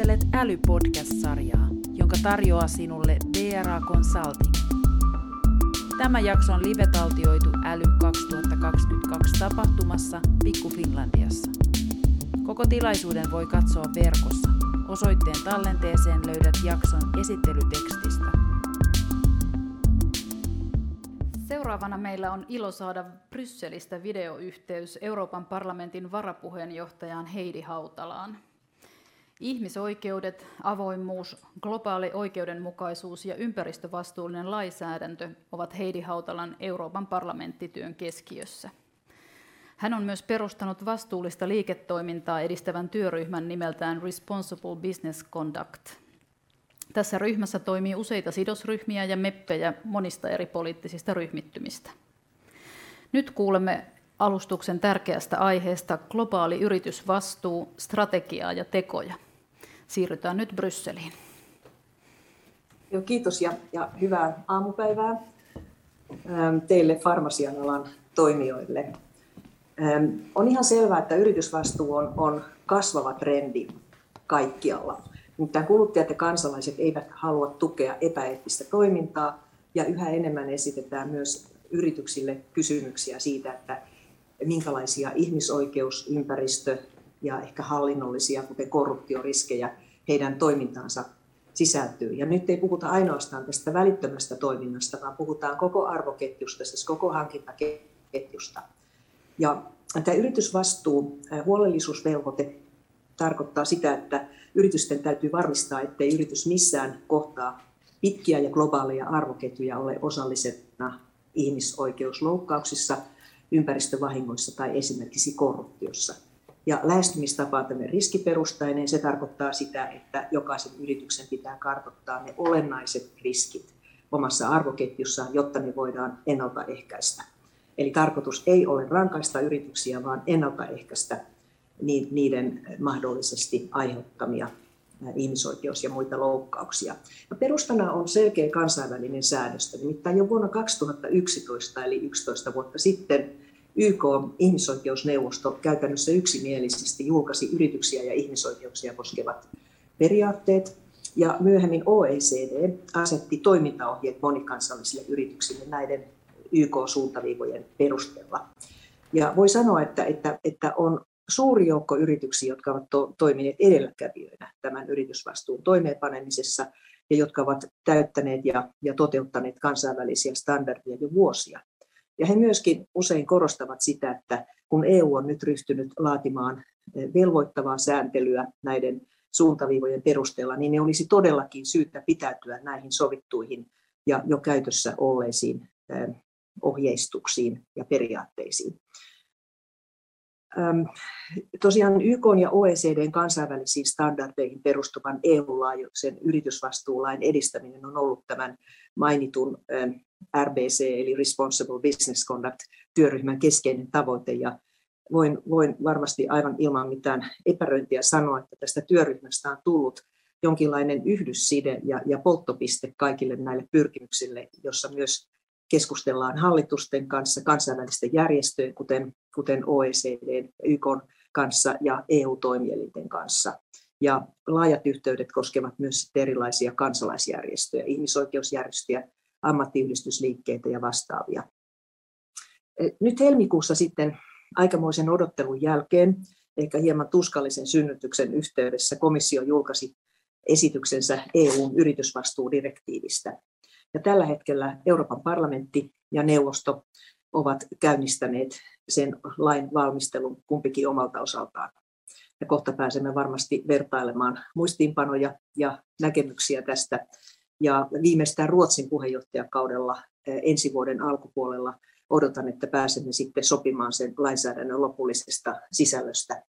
Kuuntelet Äly-podcast-sarjaa, jonka tarjoaa sinulle DRA Consulting. Tämä jakso on live-taltioitu Äly 2022 tapahtumassa Pikku Finlandiassa. Koko tilaisuuden voi katsoa verkossa. Osoitteen tallenteeseen löydät jakson esittelytekstistä. Seuraavana meillä on ilo saada Brysselistä videoyhteys Euroopan parlamentin varapuheenjohtajaan Heidi Hautalaan. Ihmisoikeudet, avoimuus, globaali oikeudenmukaisuus ja ympäristövastuullinen lainsäädäntö ovat Heidi Hautalan Euroopan parlamenttityön keskiössä. Hän on myös perustanut vastuullista liiketoimintaa edistävän työryhmän nimeltään Responsible Business Conduct. Tässä ryhmässä toimii useita sidosryhmiä ja meppejä monista eri poliittisista ryhmittymistä. Nyt kuulemme alustuksen tärkeästä aiheesta globaali yritysvastuu, strategiaa ja tekoja. Siirrytään nyt Brysseliin. Joo, kiitos ja, ja hyvää aamupäivää ähm, teille farmasian alan toimijoille. Ähm, on ihan selvää, että yritysvastuu on, on kasvava trendi kaikkialla. Mutta kuluttajat ja kansalaiset eivät halua tukea epäeettistä toimintaa ja yhä enemmän esitetään myös yrityksille kysymyksiä siitä, että minkälaisia ihmisoikeus, ympäristö ja ehkä hallinnollisia, kuten korruptioriskejä, heidän toimintaansa sisältyy. Ja nyt ei puhuta ainoastaan tästä välittömästä toiminnasta, vaan puhutaan koko arvoketjusta, siis koko hankintaketjusta. Ja tämä yritysvastuu, huolellisuusvelvoite tarkoittaa sitä, että yritysten täytyy varmistaa, ettei yritys missään kohtaa pitkiä ja globaaleja arvoketjuja ole osallisena ihmisoikeusloukkauksissa, ympäristövahingoissa tai esimerkiksi korruptiossa. Ja lähestymistapa on tämmöinen riskiperustainen. Se tarkoittaa sitä, että jokaisen yrityksen pitää kartoittaa ne olennaiset riskit omassa arvoketjussaan, jotta ne voidaan ennaltaehkäistä. Eli tarkoitus ei ole rankaista yrityksiä, vaan ennaltaehkäistä niiden mahdollisesti aiheuttamia ihmisoikeus- ja muita loukkauksia. Ja perustana on selkeä kansainvälinen säädöstö. Nimittäin jo vuonna 2011, eli 11 vuotta sitten, YK ihmisoikeusneuvosto käytännössä yksimielisesti julkaisi yrityksiä ja ihmisoikeuksia koskevat periaatteet, ja myöhemmin OECD asetti toimintaohjeet monikansallisille yrityksille näiden YK-suuntaviivojen perusteella. Ja voi sanoa, että, että, että on suuri joukko yrityksiä, jotka ovat to, toimineet edelläkävijöinä tämän yritysvastuun toimeenpanemisessa ja jotka ovat täyttäneet ja, ja toteuttaneet kansainvälisiä standardeja jo vuosia. Ja he myöskin usein korostavat sitä, että kun EU on nyt ryhtynyt laatimaan eh, velvoittavaa sääntelyä näiden suuntaviivojen perusteella, niin ne olisi todellakin syytä pitäytyä näihin sovittuihin ja jo käytössä olleisiin eh, ohjeistuksiin ja periaatteisiin. Tosiaan YK ja OECDn kansainvälisiin standardeihin perustuvan EU-laajuisen yritysvastuulain edistäminen on ollut tämän mainitun RBC eli Responsible Business Conduct työryhmän keskeinen tavoite ja voin, voin varmasti aivan ilman mitään epäröintiä sanoa, että tästä työryhmästä on tullut jonkinlainen yhdysside ja, ja polttopiste kaikille näille pyrkimyksille, jossa myös keskustellaan hallitusten kanssa, kansainvälisten järjestöjen, kuten, kuten OECD, YK kanssa ja EU-toimielinten kanssa. Ja laajat yhteydet koskevat myös erilaisia kansalaisjärjestöjä, ihmisoikeusjärjestöjä, ammattiyhdistysliikkeitä ja vastaavia. Nyt helmikuussa sitten aikamoisen odottelun jälkeen, ehkä hieman tuskallisen synnytyksen yhteydessä, komissio julkaisi esityksensä EUn yritysvastuudirektiivistä. Ja tällä hetkellä Euroopan parlamentti ja neuvosto ovat käynnistäneet sen lain valmistelun kumpikin omalta osaltaan. Ja kohta pääsemme varmasti vertailemaan muistiinpanoja ja näkemyksiä tästä. Ja viimeistään Ruotsin puheenjohtajakaudella eh, ensi vuoden alkupuolella odotan, että pääsemme sitten sopimaan sen lainsäädännön lopullisesta sisällöstä.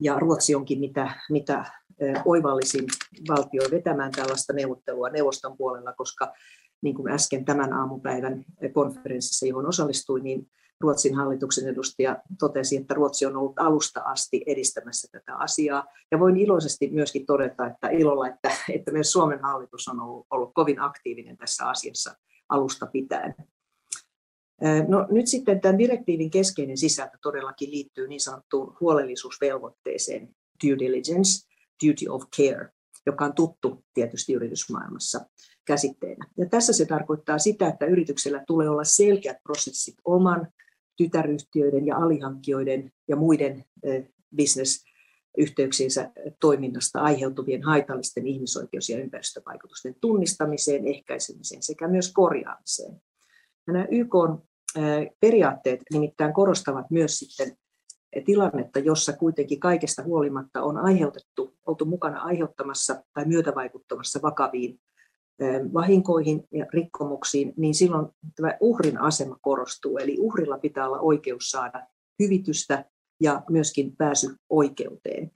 Ja Ruotsi onkin mitä, mitä eh, oivallisin valtio vetämään tällaista neuvottelua neuvoston puolella, koska niin kuin äsken tämän aamupäivän konferenssissa, johon osallistuin, niin Ruotsin hallituksen edustaja totesi, että Ruotsi on ollut alusta asti edistämässä tätä asiaa. Ja voin iloisesti myöskin todeta, että ilolla, että, että myös Suomen hallitus on ollut, ollut kovin aktiivinen tässä asiassa alusta pitäen. No, nyt sitten tämän direktiivin keskeinen sisältö todellakin liittyy niin sanottuun huolellisuusvelvoitteeseen, due diligence, duty of care. joka on tuttu tietysti yritysmaailmassa käsitteenä. Ja tässä se tarkoittaa sitä, että yrityksellä tulee olla selkeät prosessit oman tytäryhtiöiden ja alihankkijoiden ja muiden bisnesyhteyksiensä toiminnasta aiheutuvien haitallisten ihmisoikeus- ja ympäristövaikutusten tunnistamiseen, ehkäisemiseen sekä myös korjaamiseen. Ja nämä YK periaatteet nimittäin korostavat myös sitten tilannetta, jossa kuitenkin kaikesta huolimatta on aiheutettu, oltu mukana aiheuttamassa tai myötävaikuttamassa vakaviin vahinkoihin ja rikkomuksiin, niin silloin tämä uhrin asema korostuu. Eli uhrilla pitää olla oikeus saada hyvitystä ja myöskin pääsy oikeuteen.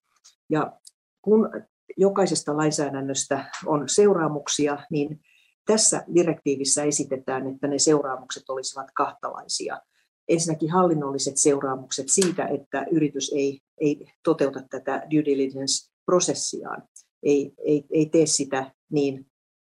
Ja kun jokaisesta lainsäädännöstä on seuraamuksia, niin tässä direktiivissä esitetään, että ne seuraamukset olisivat kahtalaisia. Ensinnäkin hallinnolliset seuraamukset siitä, että yritys ei, ei toteuta tätä due diligence-prosessiaan, ei, ei, ei tee sitä niin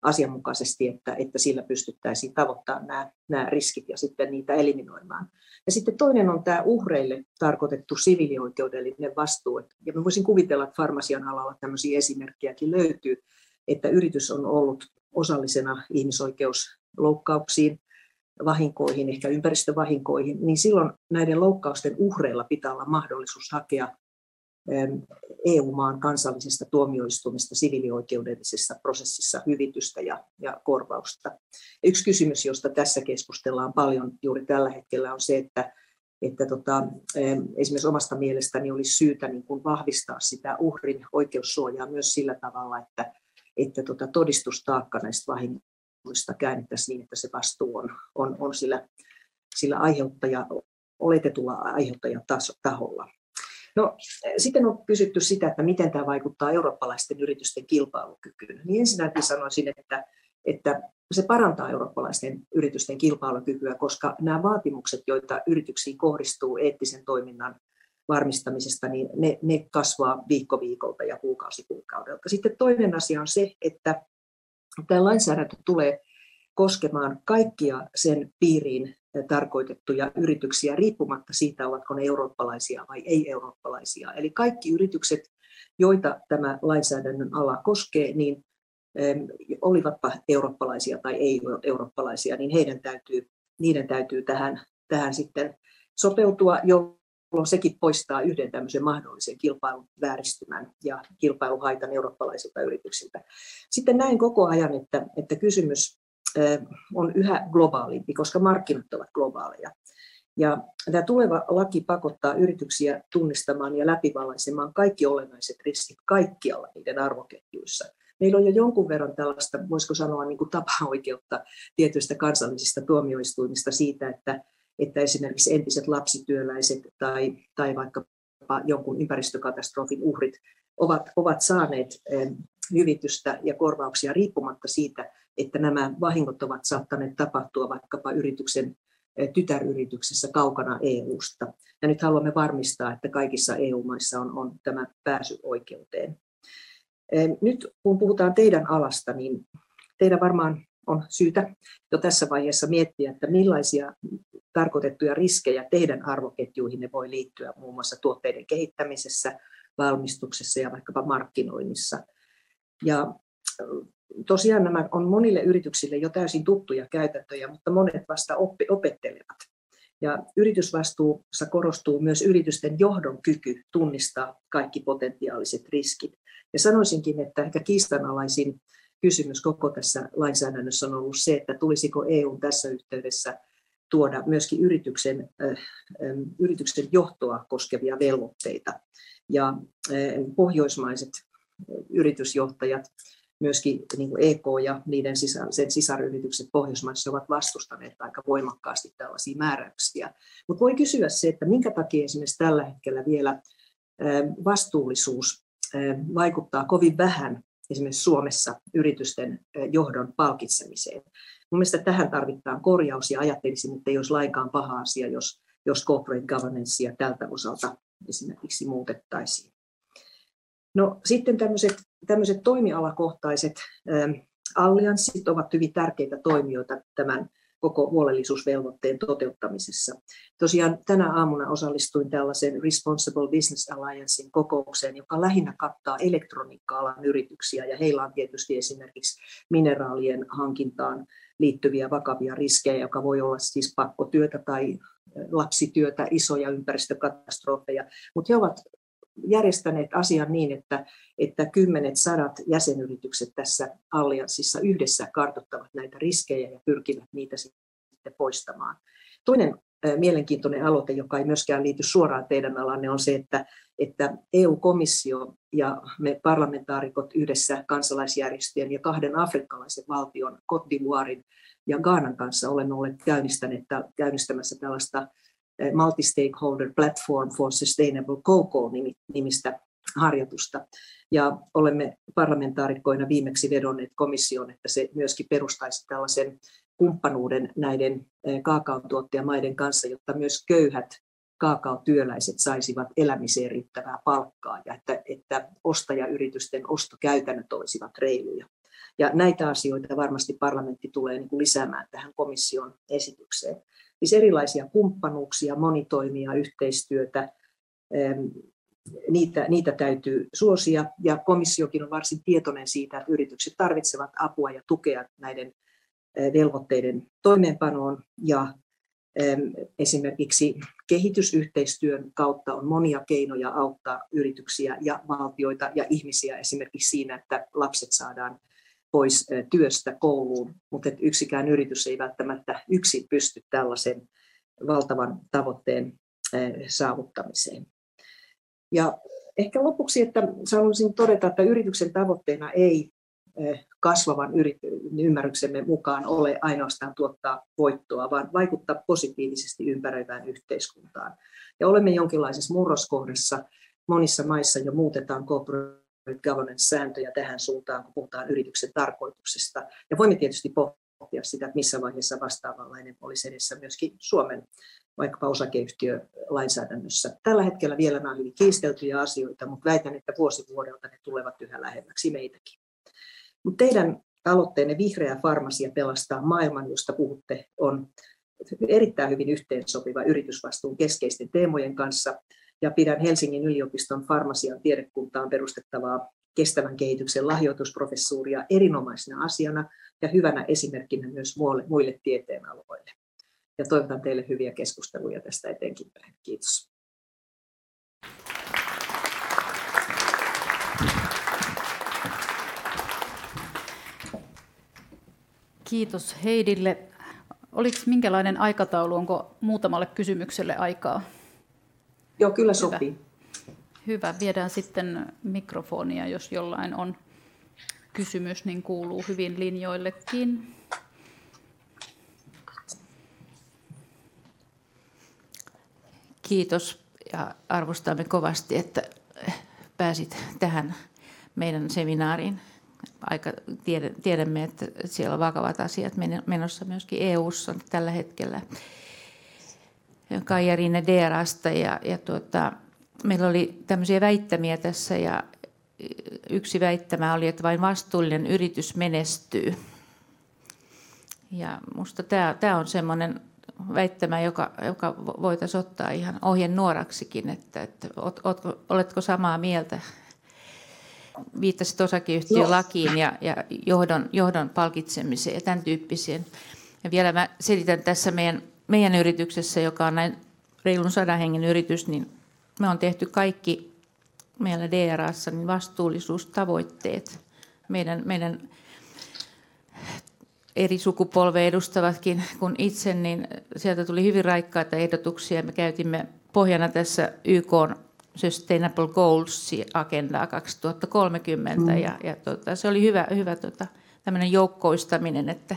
asianmukaisesti, että, että sillä pystyttäisiin tavoittamaan nämä, nämä riskit ja sitten niitä eliminoimaan. Ja sitten toinen on tämä uhreille tarkoitettu siviilioikeudellinen vastuu. Ja mä voisin kuvitella, että farmasian alalla tämmöisiä esimerkkejäkin löytyy, että yritys on ollut osallisena ihmisoikeusloukkauksiin, vahinkoihin, ehkä ympäristövahinkoihin, niin silloin näiden loukkausten uhreilla pitää olla mahdollisuus hakea EU-maan kansallisesta tuomioistuimesta siviilioikeudellisessa prosessissa hyvitystä ja, ja korvausta. Yksi kysymys, josta tässä keskustellaan paljon juuri tällä hetkellä, on se, että, että tota, esimerkiksi omasta mielestäni olisi syytä niin kuin vahvistaa sitä uhrin oikeussuojaa myös sillä tavalla, että, että tota, todistustaakka näistä vahingoista käännettäisiin niin, että se vastuu on, on, on sillä, sillä aiheuttaja, oletetulla aiheuttajan No, sitten on kysytty sitä, että miten tämä vaikuttaa eurooppalaisten yritysten kilpailukykyyn. Niin ensinnäkin sanoisin, että, että se parantaa eurooppalaisten yritysten kilpailukykyä, koska nämä vaatimukset, joita yrityksiin kohdistuu eettisen toiminnan varmistamisesta, niin ne, ne kasvaa viikko viikolta ja kuukausi kuukaudelta. Sitten toinen asia on se, että tämä lainsäädäntö tulee koskemaan kaikkia sen piiriin tarkoitettuja yrityksiä riippumatta siitä, ovatko ne eurooppalaisia vai ei-eurooppalaisia. Eli kaikki yritykset, joita tämä lainsäädännön ala koskee, niin olivatpa eurooppalaisia tai ei-eurooppalaisia, niin heidän täytyy, niiden täytyy tähän, tähän sitten sopeutua, jolloin sekin poistaa yhden tämmöisen mahdollisen kilpailun vääristymän ja kilpailuhaitan eurooppalaisilta yrityksiltä. Sitten näin koko ajan, että, että kysymys on yhä globaalimpi, koska markkinat ovat globaaleja. Ja tämä tuleva laki pakottaa yrityksiä tunnistamaan ja läpivalaisemaan kaikki olennaiset riskit kaikkialla niiden arvoketjuissa. Meillä on jo jonkun verran tällaista, voisiko sanoa, niin kuin tapaoikeutta tietyistä kansallisista tuomioistuimista siitä, että, että esimerkiksi entiset lapsityöläiset tai, tai vaikka jonkun ympäristökatastrofin uhrit ovat, ovat saaneet hyvitystä ja korvauksia riippumatta siitä, että nämä vahingot ovat saattaneet tapahtua vaikkapa yrityksen eh, tytäryrityksessä kaukana EU-sta. Ja nyt haluamme varmistaa, että kaikissa EU-maissa on, on tämä pääsy oikeuteen. Eh, nyt kun puhutaan teidän alasta, niin teidän varmaan on syytä jo tässä vaiheessa miettiä, että millaisia tarkoitettuja riskejä teidän arvoketjuihin ne voi liittyä muun muassa tuotteiden kehittämisessä, valmistuksessa ja vaikkapa markkinoinnissa. Ja tosiaan nämä on monille yrityksille jo täysin tuttuja käytäntöjä, mutta monet vasta oppi, opettelevat. Ja yritysvastuussa korostuu myös yritysten johdon kyky tunnistaa kaikki potentiaaliset riskit. Ja sanoisinkin, että ehkä kiistanalaisin kysymys koko tässä lainsäädännössä on ollut se, että tulisiko EU tässä yhteydessä tuoda myöskin yrityksen, äh, yrityksen johtoa koskevia velvoitteita. Ja äh, pohjoismaiset yritysjohtajat myöskin niin kuin EK ja niiden sisar, sen sisaryritykset Pohjoismaissa ovat vastustaneet aika voimakkaasti tällaisia määräyksiä. Mutta voi kysyä se, että minkä takia esimerkiksi tällä hetkellä vielä vastuullisuus vaikuttaa kovin vähän esimerkiksi Suomessa yritysten johdon palkitsemiseen. Mun mielestä tähän tarvitaan korjaus ja ajattelisin, että ei olisi lainkaan paha asia, jos, jos corporate governancea tältä osalta esimerkiksi muutettaisiin. No sitten tämmöiset, tämmöiset toimialakohtaiset allianssit ovat hyvin tärkeitä toimijoita tämän koko huolellisuusvelvoitteen toteuttamisessa. Tosiaan tänä aamuna osallistuin tällaisen Responsible Business Alliancein kokoukseen, joka lähinnä kattaa elektroniikka-alan yrityksiä, ja heillä on tietysti esimerkiksi mineraalien hankintaan liittyviä vakavia riskejä, joka voi olla siis pakkotyötä tai lapsityötä, isoja ympäristökatastrofeja, mutta he ovat järjestäneet asian niin, että, että kymmenet sadat jäsenyritykset tässä allianssissa yhdessä kartoittavat näitä riskejä ja pyrkivät niitä sitten poistamaan. Toinen mielenkiintoinen aloite, joka ei myöskään liity suoraan teidän alanne, on se, että, että EU-komissio ja me parlamentaarikot yhdessä kansalaisjärjestöjen ja kahden afrikkalaisen valtion, Cote ja Ghanan kanssa olemme olleet käynnistämässä tällaista Multi-Stakeholder Platform for Sustainable Cocoa nimistä harjoitusta. Ja olemme parlamentaarikkoina viimeksi vedonneet komission, että se myöskin perustaisi tällaisen kumppanuuden näiden kaakaon tuottajamaiden kanssa, jotta myös köyhät kaakaotyöläiset saisivat elämiseen riittävää palkkaa ja että, että ostajayritysten ostokäytännöt olisivat reiluja. Ja näitä asioita varmasti parlamentti tulee niin lisäämään tähän komission esitykseen. Siis erilaisia kumppanuuksia, monitoimia, yhteistyötä, niitä, niitä täytyy suosia. Ja komissiokin on varsin tietoinen siitä, että yritykset tarvitsevat apua ja tukea näiden velvoitteiden toimeenpanoon. Ja esimerkiksi kehitysyhteistyön kautta on monia keinoja auttaa yrityksiä ja valtioita ja ihmisiä esimerkiksi siinä, että lapset saadaan pois työstä kouluun, mutta yksikään yritys ei välttämättä yksin pysty tällaisen valtavan tavoitteen saavuttamiseen. Ja ehkä lopuksi, että haluaisin todeta, että yrityksen tavoitteena ei kasvavan ymmärryksemme mukaan ole ainoastaan tuottaa voittoa, vaan vaikuttaa positiivisesti ympäröivään yhteiskuntaan. Ja olemme jonkinlaisessa murroskohdassa. Monissa maissa jo muutetaan corporate governance-sääntöjä tähän suuntaan, kun puhutaan yrityksen tarkoituksesta. Ja voimme tietysti pohtia sitä, että missä vaiheessa vastaavanlainen olisi edessä myöskin Suomen vaikkapa osakeyhtiölainsäädännössä. Tällä hetkellä vielä nämä on hyvin kiisteltyjä asioita, mutta väitän, että vuosi vuodelta ne tulevat yhä lähemmäksi meitäkin. Mutta teidän aloitteenne Vihreä farmasia pelastaa maailman, josta puhutte, on erittäin hyvin yhteensopiva yritysvastuun keskeisten teemojen kanssa ja pidän Helsingin yliopiston farmasian tiedekuntaan perustettavaa kestävän kehityksen lahjoitusprofessuuria erinomaisena asiana ja hyvänä esimerkkinä myös muille tieteenaloille. Ja toivotan teille hyviä keskusteluja tästä etenkin päin. Kiitos. Kiitos Heidille. Oliko minkälainen aikataulu? Onko muutamalle kysymykselle aikaa? Joo, kyllä sopii. Hyvä. Hyvä. Viedään sitten mikrofonia, jos jollain on kysymys, niin kuuluu hyvin linjoillekin. Kiitos ja arvostamme kovasti, että pääsit tähän meidän seminaariin. Aika tiedämme, että siellä on vakavat asiat menossa myöskin EU-ssa tällä hetkellä. Kaija Rinne DRasta ja, ja tuota, meillä oli tämmöisiä väittämiä tässä ja yksi väittämä oli, että vain vastuullinen yritys menestyy. Ja minusta tämä, tämä on semmoinen väittämä, joka, joka voitaisiin ottaa ihan ohjenuoraksikin, että, että oletko, oletko samaa mieltä? Viittasit osakeyhtiölakiin ja, ja johdon, johdon palkitsemiseen ja tämän tyyppiseen. Ja vielä mä selitän tässä meidän meidän yrityksessä, joka on näin reilun sadan hengen yritys, niin me on tehty kaikki meillä DRAssa niin vastuullisuustavoitteet. Meidän, meidän eri sukupolve edustavatkin kuin itse, niin sieltä tuli hyvin raikkaita ehdotuksia. Me käytimme pohjana tässä YK Sustainable Goals-agendaa 2030, mm. ja, ja tota, se oli hyvä, hyvä tota, tämmöinen joukkoistaminen, että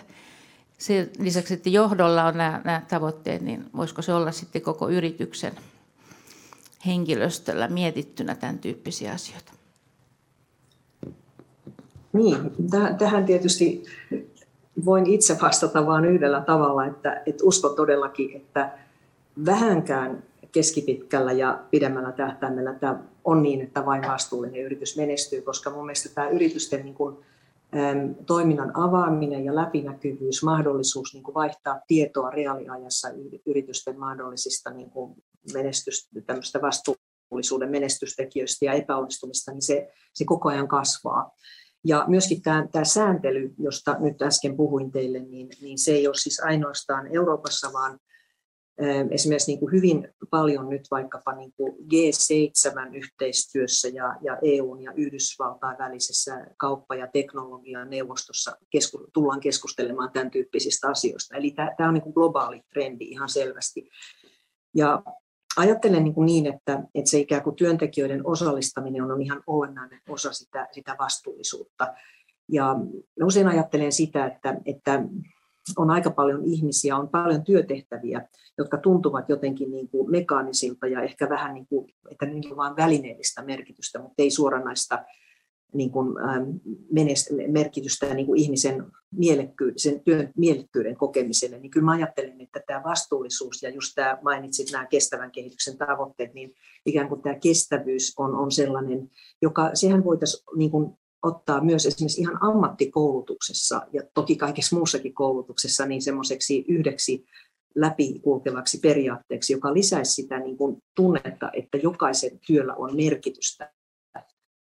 sen lisäksi, että johdolla on nämä, nämä tavoitteet, niin voisiko se olla sitten koko yrityksen henkilöstöllä mietittynä tämän tyyppisiä asioita? Niin, tähän tietysti voin itse vastata vain yhdellä tavalla, että, että uskon todellakin, että vähänkään keskipitkällä ja pidemmällä tähtäimellä tämä on niin, että vain vastuullinen yritys menestyy, koska mun mielestä tämä yritysten niin kuin toiminnan avaaminen ja läpinäkyvyys, mahdollisuus niin kuin vaihtaa tietoa reaaliajassa yritysten mahdollisista niin kuin tämmöistä vastuullisuuden menestystekijöistä ja epäonnistumista, niin se, se koko ajan kasvaa. Ja myöskin tämä, tämä sääntely, josta nyt äsken puhuin teille, niin, niin se ei ole siis ainoastaan Euroopassa, vaan esimerkiksi niin kuin hyvin paljon nyt vaikkapa niin kuin G7-yhteistyössä ja, ja EUn ja Yhdysvaltain välisessä kauppa- ja teknologian neuvostossa kesku, tullaan keskustelemaan tämän tyyppisistä asioista. Eli tämä, tämä on niin kuin globaali trendi ihan selvästi. Ja ajattelen niin, kuin niin että, että se ikään kuin työntekijöiden osallistaminen on ihan olennainen osa sitä, sitä vastuullisuutta. Ja usein ajattelen sitä, että, että on aika paljon ihmisiä, on paljon työtehtäviä, jotka tuntuvat jotenkin niin kuin mekaanisilta ja ehkä vähän niin kuin, että niillä on vain välineellistä merkitystä, mutta ei suoranaista niin kuin, ähm, merkitystä niin kuin ihmisen sen työn mielekkyyden kokemiselle, niin kyllä mä ajattelen, että tämä vastuullisuus ja just tämä mainitsit nämä kestävän kehityksen tavoitteet, niin ikään kuin tämä kestävyys on, on sellainen, joka, sehän voitaisiin niin kuin ottaa myös esimerkiksi ihan ammattikoulutuksessa ja toki kaikessa muussakin koulutuksessa niin semmoiseksi yhdeksi läpikulkevaksi periaatteeksi, joka lisäisi sitä niin kuin tunnetta, että jokaisen työllä on merkitystä.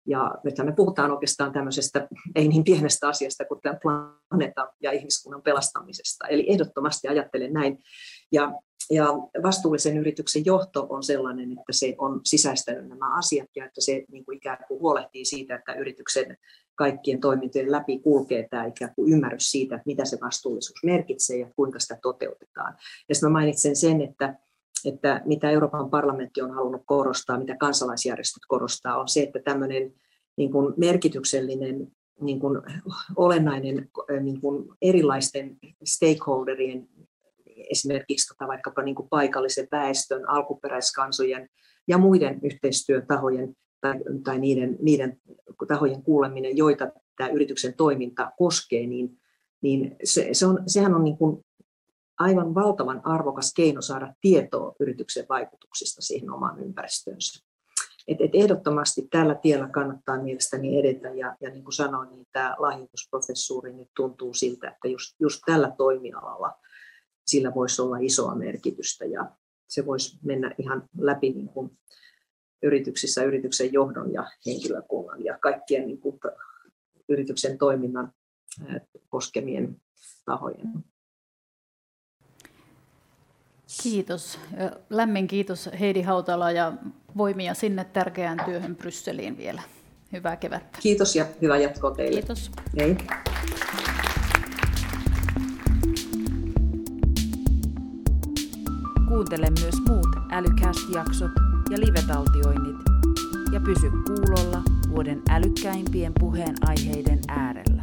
Ja nyt me puhutaan oikeastaan tämmöisestä ei niin pienestä asiasta kuin tämän planeetan ja ihmiskunnan pelastamisesta. Eli ehdottomasti ajattelen näin. Ja ja vastuullisen yrityksen johto on sellainen, että se on sisäistänyt nämä asiat ja että se niin kuin ikään kuin huolehtii siitä, että yrityksen kaikkien toimintojen läpi kulkee tämä ikään kuin ymmärrys siitä, että mitä se vastuullisuus merkitsee ja kuinka sitä toteutetaan. Ja sitten mainitsen sen, että, että mitä Euroopan parlamentti on halunnut korostaa, mitä kansalaisjärjestöt korostaa, on se, että tämmöinen niin kuin merkityksellinen niin kuin olennainen niin kuin erilaisten stakeholderien esimerkiksi tota vaikkapa niin kuin paikallisen väestön, alkuperäiskansojen ja muiden yhteistyötahojen tai, tai niiden, niiden tahojen kuuleminen, joita tämä yrityksen toiminta koskee, niin, niin se, se on, sehän on niin kuin aivan valtavan arvokas keino saada tietoa yrityksen vaikutuksista siihen omaan ympäristöönsä. Et, et ehdottomasti tällä tiellä kannattaa mielestäni edetä ja, ja niin kuin sanoin, niin tämä lahjoitusprofessuuri nyt tuntuu siltä, että just, just tällä toimialalla – sillä voisi olla isoa merkitystä ja se voisi mennä ihan läpi niin kuin yrityksissä, yrityksen johdon ja henkilökunnan ja kaikkien niin kuin yrityksen toiminnan koskemien tahojen. Kiitos. Lämmin kiitos Heidi Hautala ja voimia sinne tärkeään työhön Brysseliin vielä. Hyvää kevättä. Kiitos ja hyvää jatkoa teille. Kiitos. Hei. Kuuntele myös muut Älycast-jaksot ja live-taltioinnit ja pysy kuulolla vuoden älykkäimpien puheenaiheiden äärellä.